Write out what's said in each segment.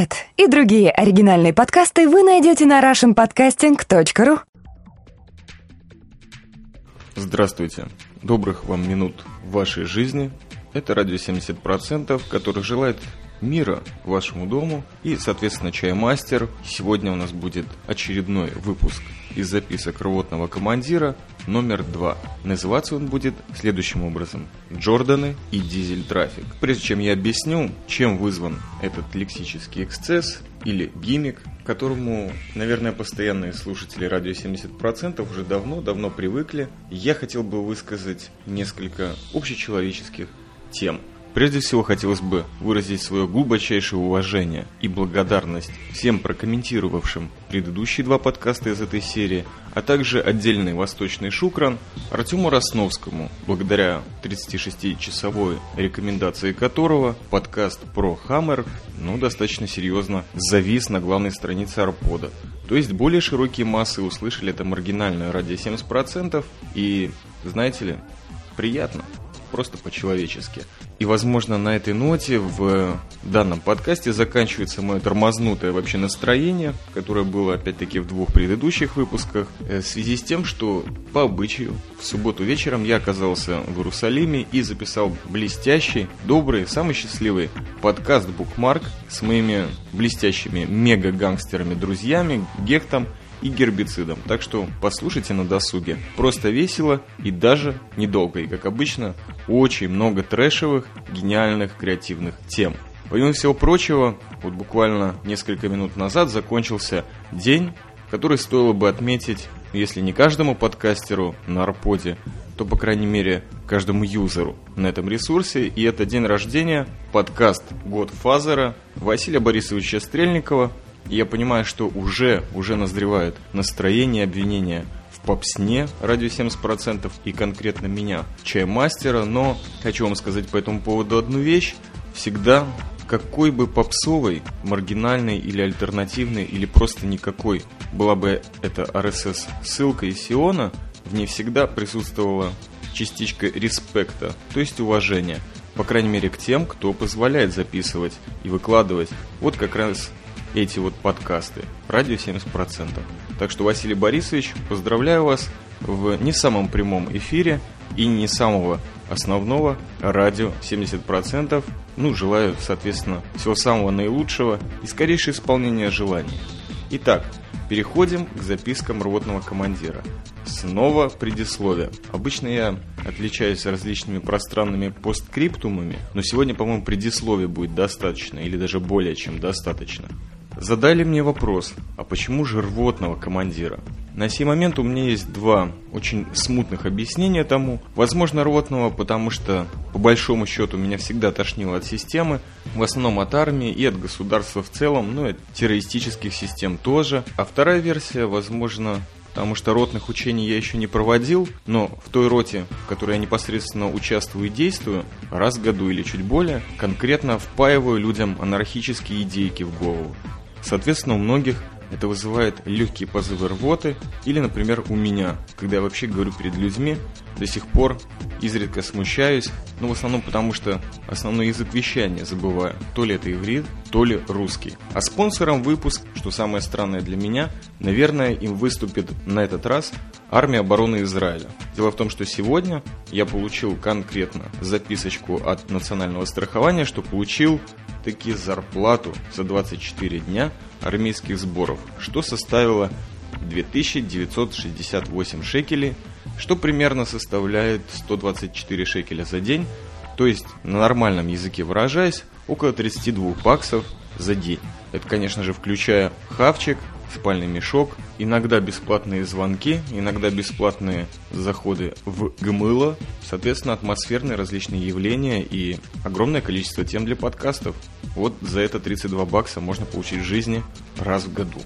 Этот и другие оригинальные подкасты вы найдете на russianpodcasting.ru Здравствуйте. Добрых вам минут в вашей жизни. Это радио 70%, которых желает мира вашему дому и, соответственно, чаймастер. Сегодня у нас будет очередной выпуск из записок рвотного командира номер два. Называться он будет следующим образом. Джорданы и дизель-трафик. Прежде чем я объясню, чем вызван этот лексический эксцесс или гиммик, которому, наверное, постоянные слушатели радио 70% уже давно-давно привыкли, я хотел бы высказать несколько общечеловеческих тем – Прежде всего хотелось бы выразить свое глубочайшее уважение и благодарность всем прокомментировавшим предыдущие два подкаста из этой серии, а также отдельный восточный шукран Артему Росновскому, благодаря 36-часовой рекомендации которого подкаст про Хаммер ну, достаточно серьезно завис на главной странице Арпода. То есть более широкие массы услышали это маргинальное ради 70% и, знаете ли, приятно просто по-человечески. И, возможно, на этой ноте в данном подкасте заканчивается мое тормознутое вообще настроение, которое было, опять-таки, в двух предыдущих выпусках, э, в связи с тем, что по обычаю в субботу вечером я оказался в Иерусалиме и записал блестящий, добрый, самый счастливый подкаст «Букмарк» с моими блестящими мега-гангстерами-друзьями Гехтом и гербицидом. Так что послушайте на досуге. Просто весело и даже недолго. И как обычно, очень много трэшевых, гениальных, креативных тем. Помимо всего прочего, вот буквально несколько минут назад закончился день, который стоило бы отметить, если не каждому подкастеру на Арподе, то, по крайней мере, каждому юзеру на этом ресурсе. И это день рождения подкаст «Год Фазера» Василия Борисовича Стрельникова, я понимаю, что уже, уже назревает настроение обвинения в попсне радио 70% и конкретно меня, чаймастера, но хочу вам сказать по этому поводу одну вещь. Всегда какой бы попсовой, маргинальной или альтернативной, или просто никакой была бы эта RSS ссылка из Сиона, в ней всегда присутствовала частичка респекта, то есть уважения. По крайней мере к тем, кто позволяет записывать и выкладывать. Вот как раз эти вот подкасты. Радио 70%. Так что, Василий Борисович, поздравляю вас в не самом прямом эфире и не самого основного радио 70%. Ну, желаю, соответственно, всего самого наилучшего и скорейшее исполнения желаний. Итак, переходим к запискам рвотного командира. Снова предисловие. Обычно я отличаюсь различными пространными посткриптумами, но сегодня, по-моему, предисловие будет достаточно или даже более чем достаточно. Задали мне вопрос, а почему же рвотного командира? На сей момент у меня есть два очень смутных объяснения тому. Возможно, рвотного, потому что, по большому счету, меня всегда тошнило от системы, в основном от армии и от государства в целом, ну и от террористических систем тоже. А вторая версия, возможно, потому что ротных учений я еще не проводил, но в той роте, в которой я непосредственно участвую и действую, раз в году или чуть более, конкретно впаиваю людям анархические идейки в голову. Соответственно, у многих это вызывает легкие позывы рвоты или, например, у меня, когда я вообще говорю перед людьми, до сих пор изредка смущаюсь, но в основном потому, что основной язык вещания забываю. То ли это иврит, то ли русский. А спонсором выпуск, что самое странное для меня, наверное, им выступит на этот раз Армия обороны Израиля. Дело в том, что сегодня я получил конкретно записочку от национального страхования, что получил таки зарплату за 24 дня армейских сборов, что составило 2968 шекелей, что примерно составляет 124 шекеля за день, то есть на нормальном языке выражаясь, около 32 баксов за день. Это, конечно же, включая хавчик, спальный мешок, иногда бесплатные звонки, иногда бесплатные заходы в ГМЛО, соответственно, атмосферные различные явления и огромное количество тем для подкастов. Вот за это 32 бакса можно получить в жизни раз в году.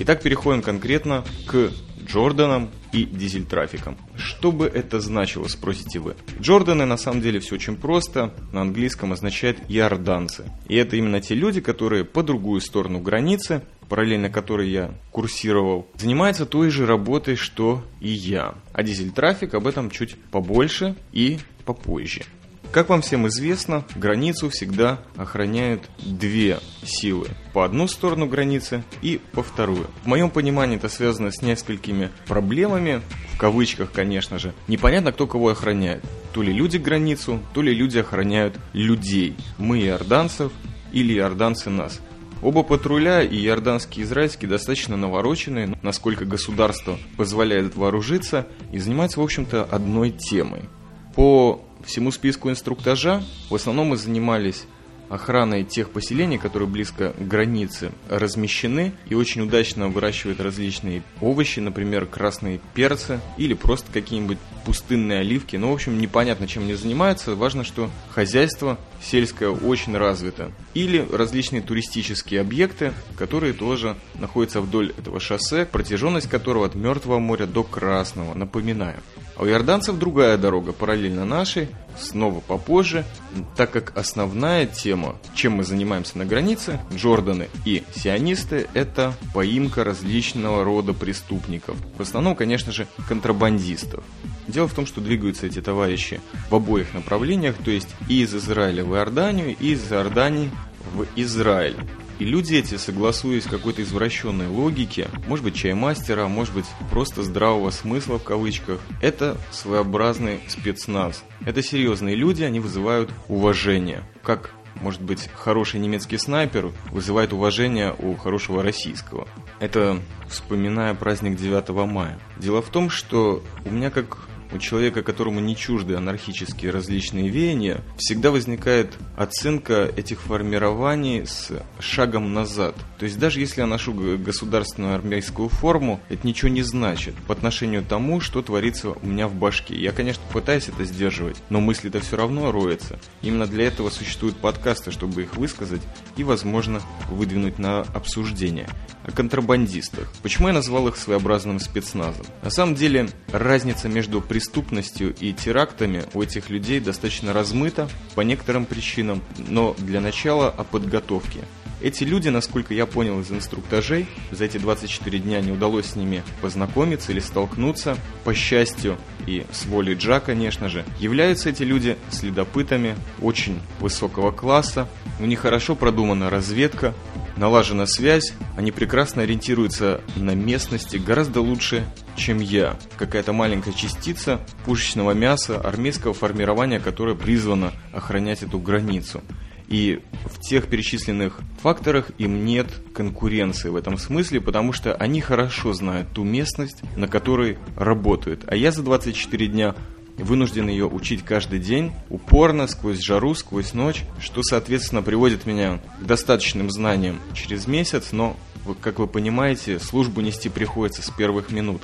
Итак, переходим конкретно к Джорданам и дизель-трафиком. Что бы это значило, спросите вы? Джорданы на самом деле все очень просто. На английском означает иорданцы. И это именно те люди, которые по другую сторону границы, параллельно которой я курсировал, занимаются той же работой, что и я. А дизель-трафик об этом чуть побольше и попозже. Как вам всем известно, границу всегда охраняют две силы. По одну сторону границы и по вторую. В моем понимании это связано с несколькими проблемами, в кавычках, конечно же. Непонятно, кто кого охраняет. То ли люди границу, то ли люди охраняют людей. Мы иорданцев или иорданцы нас. Оба патруля, и иорданский и израильский, достаточно навороченные, насколько государство позволяет вооружиться, и занимаются, в общем-то, одной темой. По всему списку инструктажа в основном мы занимались охраной тех поселений, которые близко к границе размещены и очень удачно выращивают различные овощи, например, красные перцы или просто какие-нибудь пустынные оливки. Ну, в общем, непонятно, чем они занимаются. Важно, что хозяйство сельское очень развито. Или различные туристические объекты, которые тоже находятся вдоль этого шоссе, протяженность которого от Мертвого моря до Красного, напоминаю. А у иорданцев другая дорога, параллельно нашей, снова попозже, так как основная тема, чем мы занимаемся на границе, Джорданы и сионисты, это поимка различного рода преступников. В основном, конечно же, контрабандистов. Дело в том, что двигаются эти товарищи в обоих направлениях, то есть и из Израиля в Иорданию, и из Иордании в Израиль. И люди эти, согласуясь какой-то извращенной логике, может быть чаймастера, может быть просто здравого смысла в кавычках, это своеобразный спецназ. Это серьезные люди, они вызывают уважение. Как может быть, хороший немецкий снайпер вызывает уважение у хорошего российского. Это вспоминая праздник 9 мая. Дело в том, что у меня как у человека, которому не чужды анархические различные веяния, всегда возникает оценка этих формирований с шагом назад. То есть даже если я ношу государственную армейскую форму, это ничего не значит по отношению тому, что творится у меня в башке. Я, конечно, пытаюсь это сдерживать, но мысли-то все равно роются. Именно для этого существуют подкасты, чтобы их высказать и, возможно, выдвинуть на обсуждение. О контрабандистах. Почему я назвал их своеобразным спецназом? На самом деле, разница между преступностью и терактами у этих людей достаточно размыта по некоторым причинам, но для начала о подготовке. Эти люди, насколько я понял из инструктажей, за эти 24 дня не удалось с ними познакомиться или столкнуться. По счастью и с волей Джа, конечно же, являются эти люди следопытами очень высокого класса. У них хорошо продумана разведка, налажена связь, они прекрасно ориентируются на местности гораздо лучше, чем я. Какая-то маленькая частица пушечного мяса армейского формирования, которое призвано охранять эту границу. И в тех перечисленных факторах им нет конкуренции в этом смысле, потому что они хорошо знают ту местность, на которой работают. А я за 24 дня вынужден ее учить каждый день, упорно, сквозь жару, сквозь ночь, что, соответственно, приводит меня к достаточным знаниям через месяц, но, как вы понимаете, службу нести приходится с первых минут.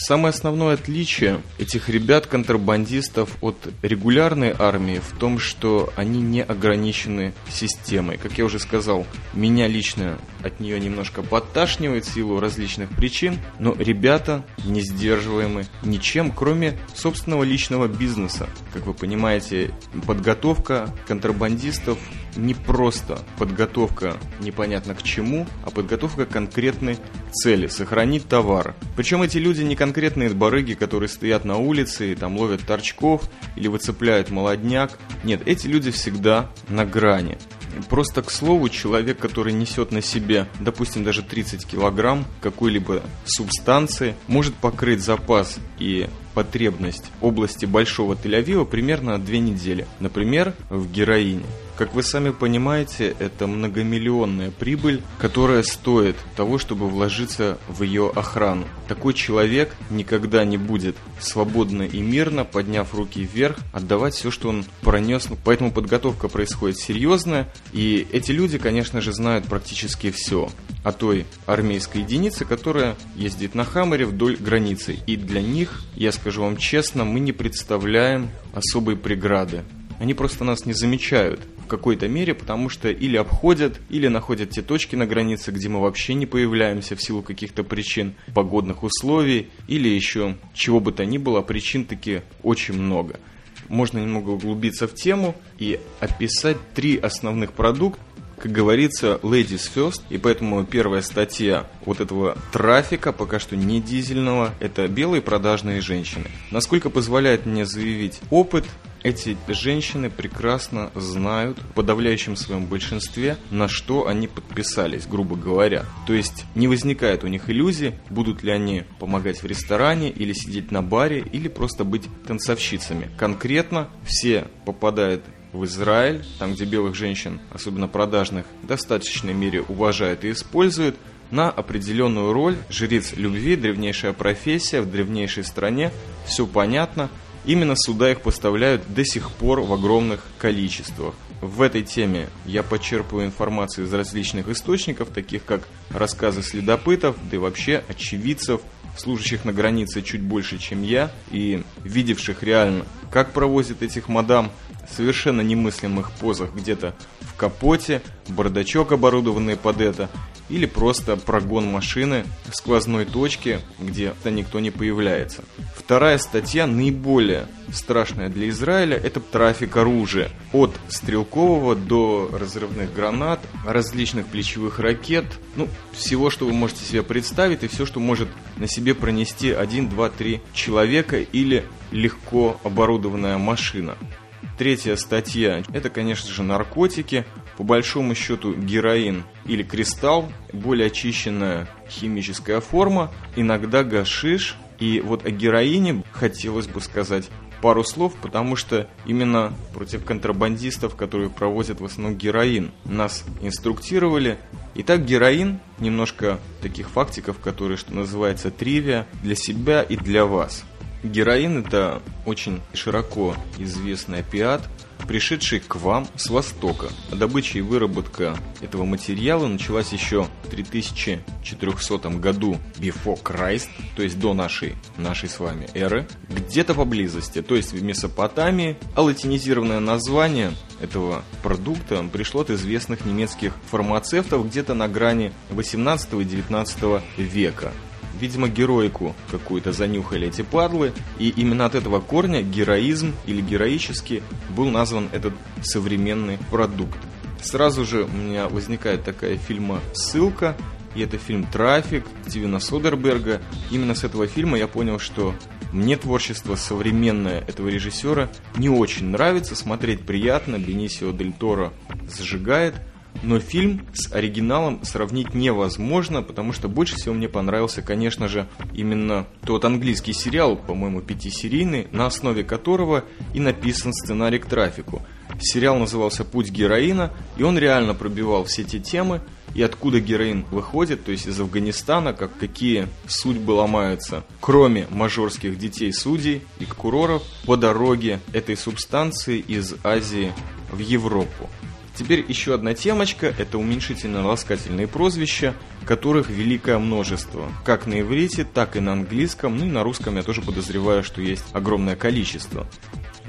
Самое основное отличие этих ребят-контрабандистов от регулярной армии в том, что они не ограничены системой. Как я уже сказал, меня лично от нее немножко подташнивает в силу различных причин, но ребята не сдерживаемы ничем, кроме собственного личного бизнеса. Как вы понимаете, подготовка контрабандистов не просто подготовка непонятно к чему, а подготовка к конкретной цели – сохранить товар. Причем эти люди не конкретные барыги, которые стоят на улице и там ловят торчков или выцепляют молодняк. Нет, эти люди всегда на грани. Просто к слову, человек, который несет на себе, допустим, даже 30 килограмм какой-либо субстанции, может покрыть запас и потребность области Большого Тель-Авива примерно две недели. Например, в героине. Как вы сами понимаете, это многомиллионная прибыль, которая стоит того, чтобы вложиться в ее охрану. Такой человек никогда не будет свободно и мирно, подняв руки вверх, отдавать все, что он пронес. Поэтому подготовка происходит серьезная, и эти люди, конечно же, знают практически все о той армейской единице, которая ездит на Хаммере вдоль границы. И для них, я скажу вам честно, мы не представляем особой преграды. Они просто нас не замечают какой-то мере, потому что или обходят, или находят те точки на границе, где мы вообще не появляемся в силу каких-то причин, погодных условий, или еще чего бы то ни было, причин таки очень много. Можно немного углубиться в тему и описать три основных продукта, как говорится, ladies first, и поэтому первая статья вот этого трафика, пока что не дизельного, это белые продажные женщины. Насколько позволяет мне заявить опыт, эти женщины прекрасно знают в подавляющем своем большинстве, на что они подписались, грубо говоря. То есть не возникает у них иллюзии, будут ли они помогать в ресторане или сидеть на баре или просто быть танцовщицами. Конкретно все попадают в Израиль, там, где белых женщин, особенно продажных, в достаточной мере уважают и используют, на определенную роль. Жрец любви, древнейшая профессия в древнейшей стране, все понятно. Именно сюда их поставляют до сих пор в огромных количествах. В этой теме я почерпываю информацию из различных источников, таких как рассказы следопытов, да и вообще очевидцев, служащих на границе чуть больше, чем я, и видевших реально, как провозят этих мадам в совершенно немыслимых позах где-то в капоте, бардачок, оборудованный под это, или просто прогон машины в сквозной точке, где никто не появляется. Вторая статья, наиболее страшная для Израиля, это трафик оружия. От стрелкового до разрывных гранат, различных плечевых ракет, ну, всего, что вы можете себе представить, и все, что может на себе пронести один, два, три человека или легко оборудованная машина. Третья статья – это, конечно же, наркотики. По большому счету героин или кристалл, более очищенная химическая форма, иногда гашиш. И вот о героине хотелось бы сказать пару слов, потому что именно против контрабандистов, которые провозят в основном героин, нас инструктировали. Итак, героин, немножко таких фактиков, которые, что называется, тривия для себя и для вас. Героин – это очень широко известный опиат, пришедший к вам с Востока. Добыча и выработка этого материала началась еще в 3400 году before Christ, то есть до нашей, нашей с вами эры, где-то поблизости, то есть в Месопотамии, а латинизированное название этого продукта пришло от известных немецких фармацевтов где-то на грани 18 и 19 века. Видимо, героику какую-то занюхали эти падлы, и именно от этого корня героизм или героический был назван этот современный продукт. Сразу же у меня возникает такая фильма ссылка, и это фильм «Трафик» Стивена Содерберга. Именно с этого фильма я понял, что мне творчество современное этого режиссера не очень нравится, смотреть приятно, Бенисио Дель Торо зажигает – но фильм с оригиналом сравнить невозможно, потому что больше всего мне понравился, конечно же, именно тот английский сериал, по-моему, пятисерийный, на основе которого и написан сценарий к трафику. Сериал назывался «Путь героина», и он реально пробивал все те темы, и откуда героин выходит, то есть из Афганистана, как какие судьбы ломаются, кроме мажорских детей судей и прокуроров, по дороге этой субстанции из Азии в Европу. Теперь еще одна темочка – это уменьшительно-ласкательные прозвища, которых великое множество. Как на иврите, так и на английском, ну и на русском я тоже подозреваю, что есть огромное количество.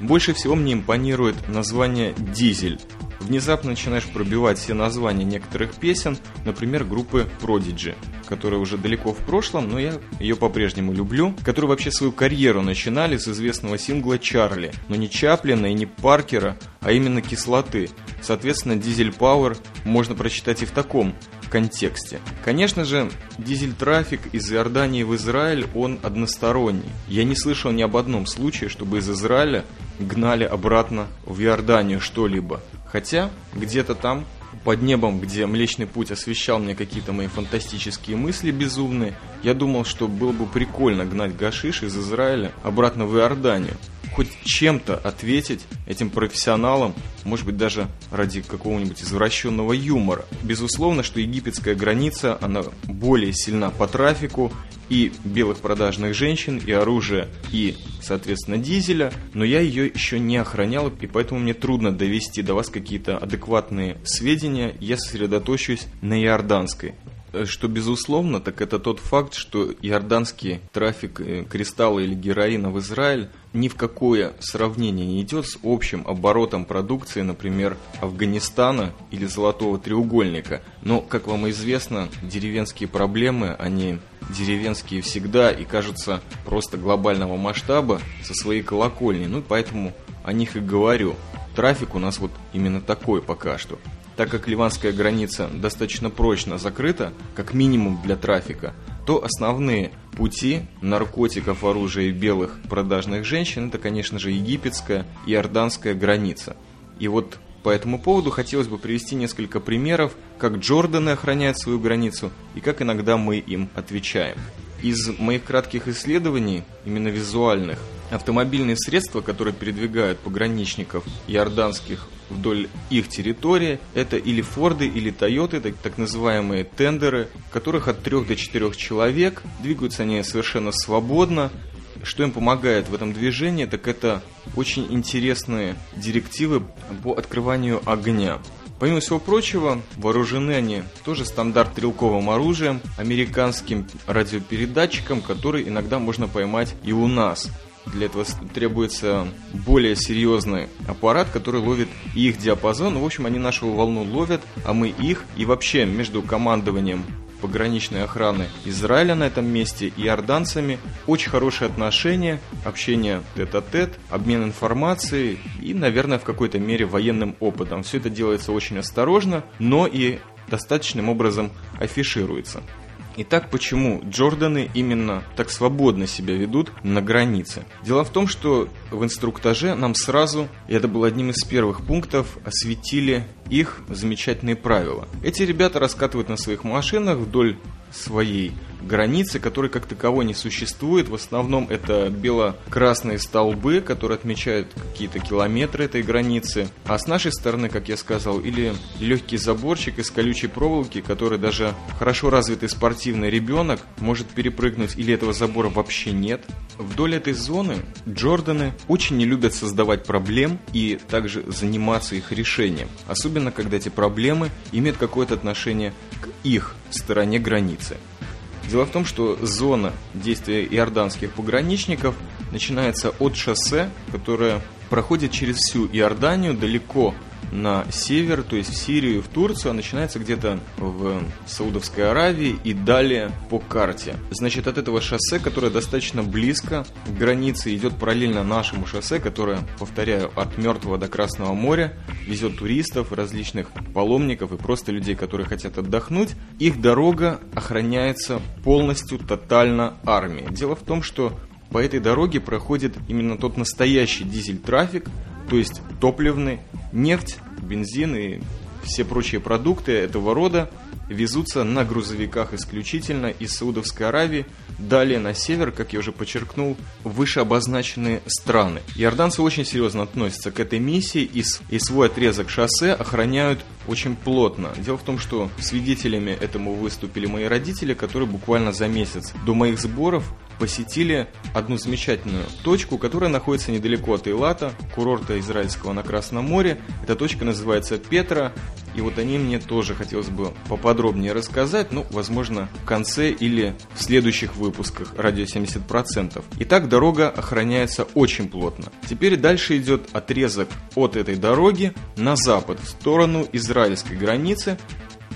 Больше всего мне импонирует название «Дизель». Внезапно начинаешь пробивать все названия некоторых песен, например, группы Prodigy, которая уже далеко в прошлом, но я ее по-прежнему люблю, которые вообще свою карьеру начинали с известного сингла «Чарли», но не Чаплина и не Паркера, а именно кислоты. Соответственно, «Дизель Пауэр» можно прочитать и в таком контексте. Конечно же, дизель-трафик из Иордании в Израиль, он односторонний. Я не слышал ни об одном случае, чтобы из Израиля гнали обратно в Иорданию что-либо. Хотя где-то там, под небом, где Млечный Путь освещал мне какие-то мои фантастические мысли безумные, я думал, что было бы прикольно гнать гашиш из Израиля обратно в Иорданию хоть чем-то ответить этим профессионалам, может быть даже ради какого-нибудь извращенного юмора. Безусловно, что египетская граница, она более сильна по трафику и белых продажных женщин, и оружия, и, соответственно, дизеля, но я ее еще не охранял, и поэтому мне трудно довести до вас какие-то адекватные сведения, я сосредоточусь на иорданской. Э, что безусловно, так это тот факт, что иорданский трафик э, кристалла или героина в Израиль ни в какое сравнение не идет с общим оборотом продукции, например, Афганистана или Золотого треугольника. Но, как вам известно, деревенские проблемы, они деревенские всегда и кажутся просто глобального масштаба со своей колокольни. Ну, поэтому о них и говорю. Трафик у нас вот именно такой пока что. Так как ливанская граница достаточно прочно закрыта, как минимум для трафика, то основные пути наркотиков, оружия и белых продажных женщин это, конечно же, египетская и иорданская граница. И вот по этому поводу хотелось бы привести несколько примеров, как Джорданы охраняют свою границу и как иногда мы им отвечаем. Из моих кратких исследований, именно визуальных, автомобильные средства, которые передвигают пограничников иорданских вдоль их территории, это или Форды, или Тойоты, так, так называемые тендеры, в которых от 3 до 4 человек, двигаются они совершенно свободно, что им помогает в этом движении, так это очень интересные директивы по открыванию огня. Помимо всего прочего, вооружены они тоже стандарт стрелковым оружием, американским радиопередатчиком, который иногда можно поймать и у нас. Для этого требуется более серьезный аппарат, который ловит их диапазон. В общем, они нашу волну ловят, а мы их. И вообще между командованием пограничной охраны Израиля на этом месте и иорданцами. Очень хорошие отношения, общение тет-а-тет, обмен информацией и, наверное, в какой-то мере военным опытом. Все это делается очень осторожно, но и достаточным образом афишируется. Итак, почему Джорданы именно так свободно себя ведут на границе? Дело в том, что в инструктаже нам сразу, и это был одним из первых пунктов, осветили их замечательные правила. Эти ребята раскатывают на своих машинах вдоль своей границы, которой как таковой не существует. В основном это бело-красные столбы, которые отмечают какие-то километры этой границы. А с нашей стороны, как я сказал, или легкий заборчик из колючей проволоки, который даже хорошо развитый спортивный ребенок может перепрыгнуть, или этого забора вообще нет. Вдоль этой зоны Джорданы очень не любят создавать проблем и также заниматься их решением. Особенно, когда эти проблемы имеют какое-то отношение к их стороне границы. Дело в том, что зона действия иорданских пограничников начинается от шоссе, которое проходит через всю Иорданию далеко на север, то есть в Сирию и в Турцию, а начинается где-то в Саудовской Аравии и далее по карте. Значит, от этого шоссе, которое достаточно близко к границе, идет параллельно нашему шоссе, которое, повторяю, от Мертвого до Красного моря, везет туристов, различных паломников и просто людей, которые хотят отдохнуть. Их дорога охраняется полностью, тотально армией. Дело в том, что по этой дороге проходит именно тот настоящий дизель-трафик, то есть топливный, нефть, бензин и все прочие продукты этого рода везутся на грузовиках исключительно из Саудовской Аравии, далее на север, как я уже подчеркнул, выше обозначенные страны. Иорданцы очень серьезно относятся к этой миссии и, и свой отрезок шоссе охраняют очень плотно. Дело в том, что свидетелями этому выступили мои родители, которые буквально за месяц до моих сборов посетили одну замечательную точку, которая находится недалеко от Эйлата, курорта израильского на Красном море. Эта точка называется Петра, и вот о ней мне тоже хотелось бы поподробнее рассказать, ну, возможно, в конце или в следующих выпусках радио 70%. Итак, дорога охраняется очень плотно. Теперь дальше идет отрезок от этой дороги на запад, в сторону израильской границы,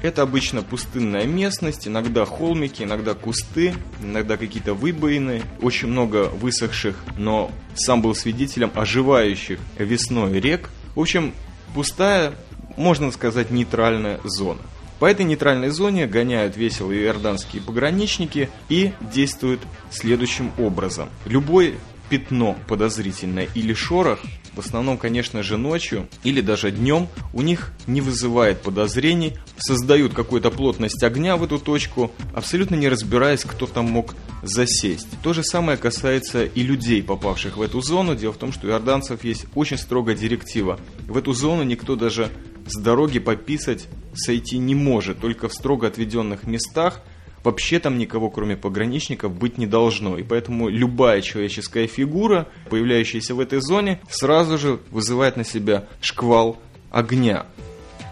это обычно пустынная местность, иногда холмики, иногда кусты, иногда какие-то выбоины, очень много высохших, но сам был свидетелем оживающих весной рек. В общем, пустая, можно сказать, нейтральная зона. По этой нейтральной зоне гоняют веселые иорданские пограничники и действуют следующим образом. Любой пятно подозрительное или шорох в основном, конечно же, ночью или даже днем, у них не вызывает подозрений, создают какую-то плотность огня в эту точку, абсолютно не разбираясь, кто там мог засесть. То же самое касается и людей, попавших в эту зону. Дело в том, что у иорданцев есть очень строгая директива. В эту зону никто даже с дороги пописать сойти не может, только в строго отведенных местах – вообще там никого, кроме пограничников, быть не должно. И поэтому любая человеческая фигура, появляющаяся в этой зоне, сразу же вызывает на себя шквал огня.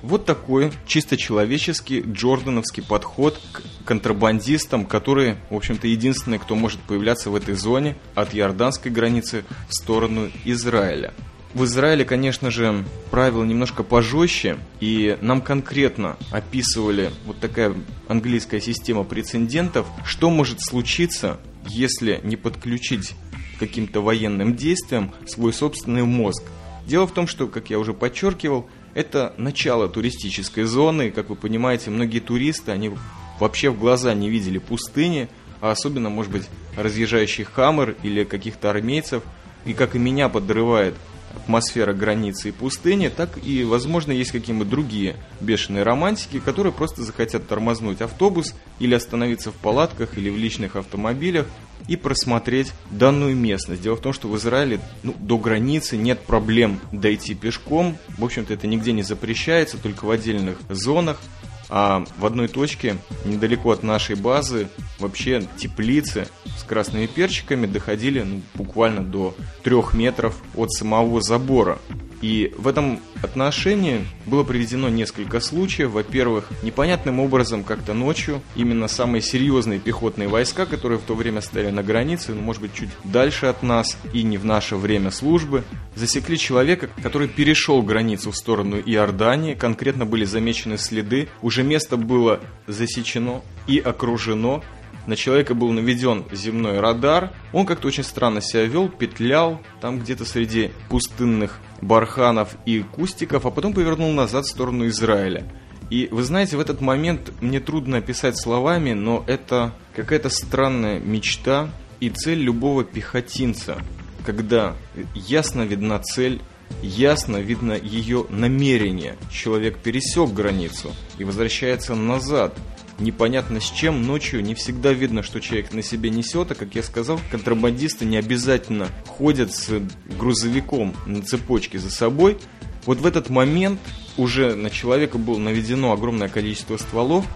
Вот такой чисто человеческий джордановский подход к контрабандистам, которые, в общем-то, единственные, кто может появляться в этой зоне от иорданской границы в сторону Израиля. В Израиле, конечно же, правила немножко пожестче, и нам конкретно описывали вот такая английская система прецедентов, что может случиться, если не подключить каким-то военным действиям свой собственный мозг. Дело в том, что, как я уже подчеркивал, Это начало туристической зоны. Как вы понимаете, многие туристы, они вообще в глаза не видели пустыни, а особенно, может быть, разъезжающий хаммер или каких-то армейцев. И как и меня подрывает атмосфера границы и пустыни, так и, возможно, есть какие-нибудь другие бешеные романтики, которые просто захотят тормознуть автобус или остановиться в палатках или в личных автомобилях и просмотреть данную местность. Дело в том, что в Израиле ну, до границы нет проблем дойти пешком. В общем-то, это нигде не запрещается, только в отдельных зонах. А в одной точке, недалеко от нашей базы, вообще теплицы с красными перчиками доходили ну, буквально до трех метров от самого забора. И в этом отношении было приведено несколько случаев. Во-первых, непонятным образом как-то ночью именно самые серьезные пехотные войска, которые в то время стояли на границе, ну, может быть, чуть дальше от нас и не в наше время службы, засекли человека, который перешел границу в сторону Иордании. Конкретно были замечены следы. Уже место было засечено и окружено на человека был наведен земной радар. Он как-то очень странно себя вел, петлял там где-то среди пустынных барханов и кустиков, а потом повернул назад в сторону Израиля. И вы знаете, в этот момент мне трудно описать словами, но это какая-то странная мечта и цель любого пехотинца, когда ясно видна цель, ясно видно ее намерение. Человек пересек границу и возвращается назад – непонятно с чем, ночью не всегда видно, что человек на себе несет, а как я сказал, контрабандисты не обязательно ходят с грузовиком на цепочке за собой. Вот в этот момент уже на человека было наведено огромное количество стволов,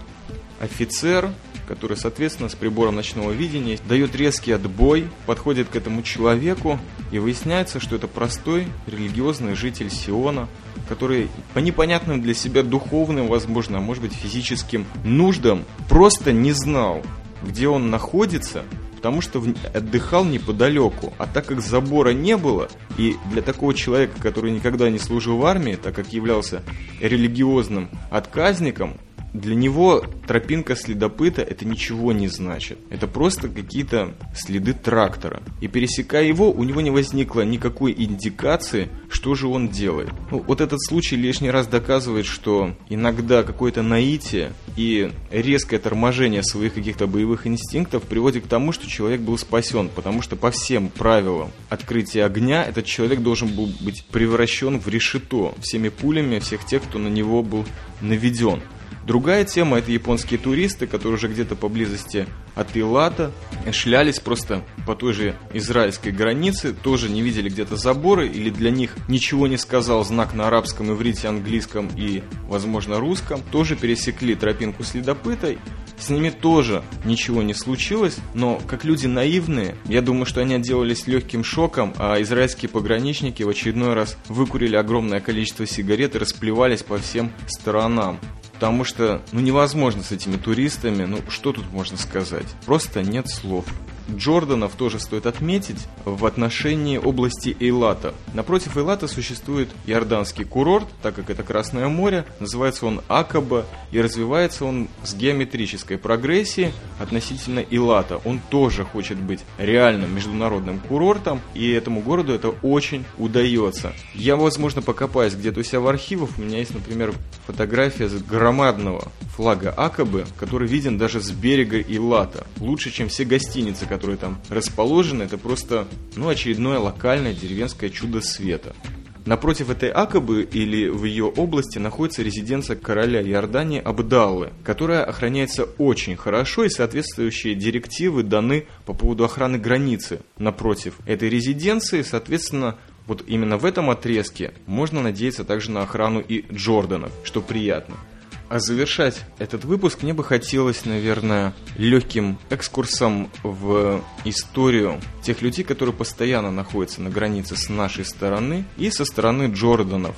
офицер, который, соответственно, с прибором ночного видения дает резкий отбой, подходит к этому человеку, и выясняется, что это простой религиозный житель Сиона, который по непонятным для себя духовным, возможно, а может быть физическим нуждам просто не знал, где он находится, потому что отдыхал неподалеку. А так как забора не было, и для такого человека, который никогда не служил в армии, так как являлся религиозным отказником, для него тропинка следопыта это ничего не значит. Это просто какие-то следы трактора. И пересекая его, у него не возникло никакой индикации, что же он делает. Ну, вот этот случай лишний раз доказывает, что иногда какое-то наитие и резкое торможение своих каких-то боевых инстинктов приводит к тому, что человек был спасен, потому что по всем правилам открытия огня этот человек должен был быть превращен в решето всеми пулями всех тех, кто на него был наведен. Другая тема – это японские туристы, которые уже где-то поблизости от Илата шлялись просто по той же израильской границе, тоже не видели где-то заборы, или для них ничего не сказал знак на арабском, иврите, английском и, возможно, русском, тоже пересекли тропинку следопыта, с ними тоже ничего не случилось, но как люди наивные, я думаю, что они отделались легким шоком, а израильские пограничники в очередной раз выкурили огромное количество сигарет и расплевались по всем сторонам. Потому что, ну, невозможно с этими туристами, ну, что тут можно сказать? Просто нет слов. Джорданов тоже стоит отметить в отношении области Эйлата. Напротив Эйлата существует иорданский курорт, так как это Красное море, называется он Акаба, и развивается он с геометрической прогрессией относительно Эйлата. Он тоже хочет быть реальным международным курортом, и этому городу это очень удается. Я, возможно, покопаюсь где-то у себя в архивах, у меня есть, например, фотография громадного флага Акабы, который виден даже с берега Илата. Лучше, чем все гостиницы, которые там расположены, это просто ну, очередное локальное деревенское чудо света. Напротив этой Акабы или в ее области находится резиденция короля Иордании Абдаллы, которая охраняется очень хорошо и соответствующие директивы даны по поводу охраны границы. Напротив этой резиденции, соответственно, вот именно в этом отрезке можно надеяться также на охрану и Джорданов, что приятно. А завершать этот выпуск мне бы хотелось, наверное, легким экскурсом в историю тех людей, которые постоянно находятся на границе с нашей стороны и со стороны Джорданов.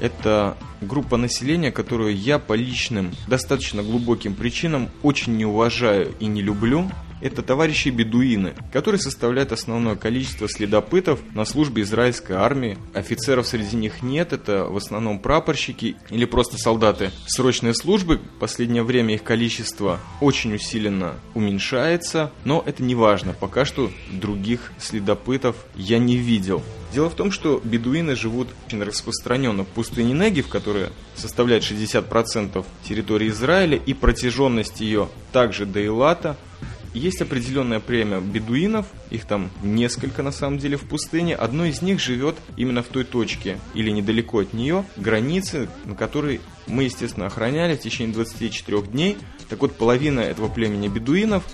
Это группа населения, которую я по личным, достаточно глубоким причинам очень не уважаю и не люблю. Это товарищи бедуины, которые составляют основное количество следопытов на службе израильской армии. Офицеров среди них нет, это в основном прапорщики или просто солдаты срочной службы. В последнее время их количество очень усиленно уменьшается, но это не важно. Пока что других следопытов я не видел. Дело в том, что бедуины живут очень распространенно в пустыне Негив, которая составляет 60% территории Израиля, и протяженность ее также до Илата. Есть определенное племя бедуинов, их там несколько на самом деле в пустыне. Одно из них живет именно в той точке или недалеко от нее, границы, на которой мы, естественно, охраняли в течение 24 дней. Так вот, половина этого племени бедуинов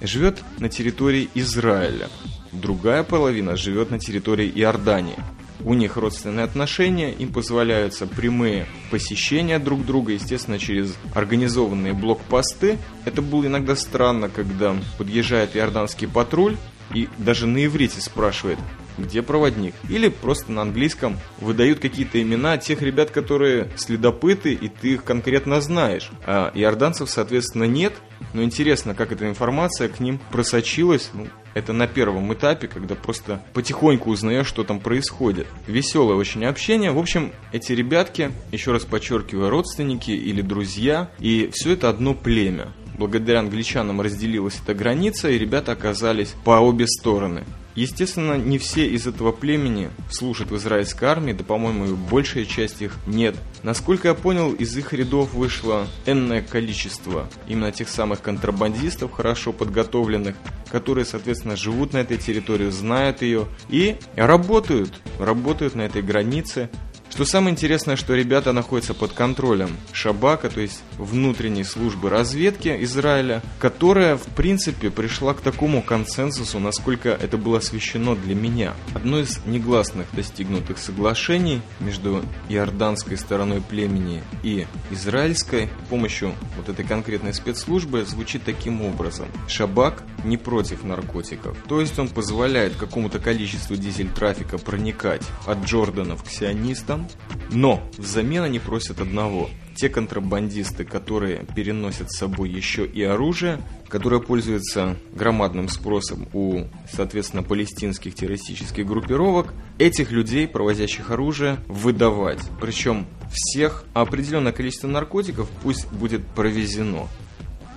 живет на территории Израиля другая половина живет на территории Иордании. У них родственные отношения, им позволяются прямые посещения друг друга, естественно, через организованные блокпосты. Это было иногда странно, когда подъезжает иорданский патруль и даже на иврите спрашивает, где проводник. Или просто на английском выдают какие-то имена тех ребят, которые следопыты, и ты их конкретно знаешь. А иорданцев, соответственно, нет. Но интересно, как эта информация к ним просочилась. Ну, это на первом этапе, когда просто потихоньку узнаешь, что там происходит. Веселое очень общение. В общем, эти ребятки, еще раз подчеркиваю, родственники или друзья. И все это одно племя. Благодаря англичанам разделилась эта граница, и ребята оказались по обе стороны. Естественно, не все из этого племени служат в израильской армии, да, по-моему, большая часть их нет. Насколько я понял, из их рядов вышло энное количество именно тех самых контрабандистов, хорошо подготовленных, которые, соответственно, живут на этой территории, знают ее и работают, работают на этой границе, что самое интересное, что ребята находятся под контролем Шабака, то есть внутренней службы разведки Израиля, которая, в принципе, пришла к такому консенсусу, насколько это было освещено для меня. Одно из негласных достигнутых соглашений между иорданской стороной племени и израильской с помощью вот этой конкретной спецслужбы звучит таким образом. Шабак не против наркотиков. То есть он позволяет какому-то количеству дизель-трафика проникать от Джорданов к сионистам, но взамен они просят одного. Те контрабандисты, которые переносят с собой еще и оружие, которое пользуется громадным спросом у, соответственно, палестинских террористических группировок, этих людей, провозящих оружие, выдавать. Причем всех, а определенное количество наркотиков пусть будет провезено.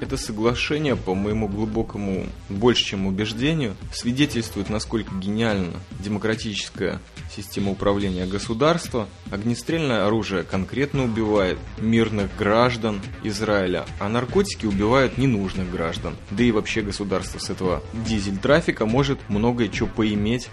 Это соглашение, по моему глубокому, больше чем убеждению, свидетельствует, насколько гениальна демократическая система управления государства. Огнестрельное оружие конкретно убивает мирных граждан Израиля, а наркотики убивают ненужных граждан. Да и вообще государство с этого дизель-трафика может многое что поиметь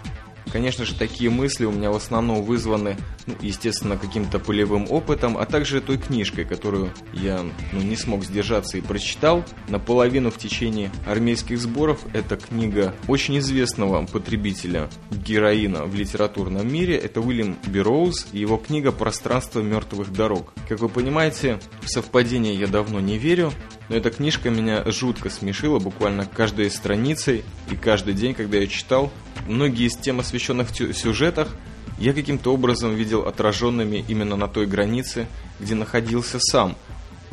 Конечно же, такие мысли у меня в основном вызваны, ну, естественно, каким-то полевым опытом, а также той книжкой, которую я ну, не смог сдержаться и прочитал наполовину в течение армейских сборов. Это книга очень известного потребителя героина в литературном мире. Это Уильям Бероуз и его книга «Пространство мертвых дорог». Как вы понимаете, в совпадение я давно не верю, но эта книжка меня жутко смешила буквально каждой страницей, и каждый день, когда я читал, многие из тем, освещенных в сюжетах, я каким-то образом видел отраженными именно на той границе, где находился сам.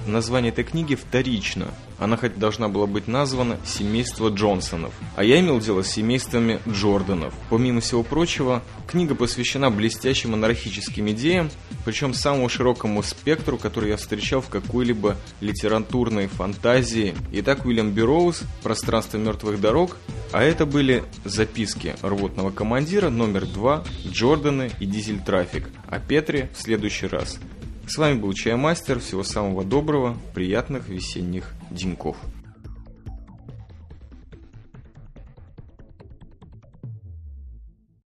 Название этой книги вторично – она хоть должна была быть названа «Семейство Джонсонов», а я имел дело с семействами Джорданов. Помимо всего прочего, книга посвящена блестящим монархическим идеям, причем самому широкому спектру, который я встречал в какой-либо литературной фантазии. Итак, Уильям Берроуз «Пространство мертвых дорог», а это были записки рвотного командира номер два Джорданы и Дизель Трафик. О Петре в следующий раз. С вами был Чаймастер. Всего самого доброго, приятных весенних деньков.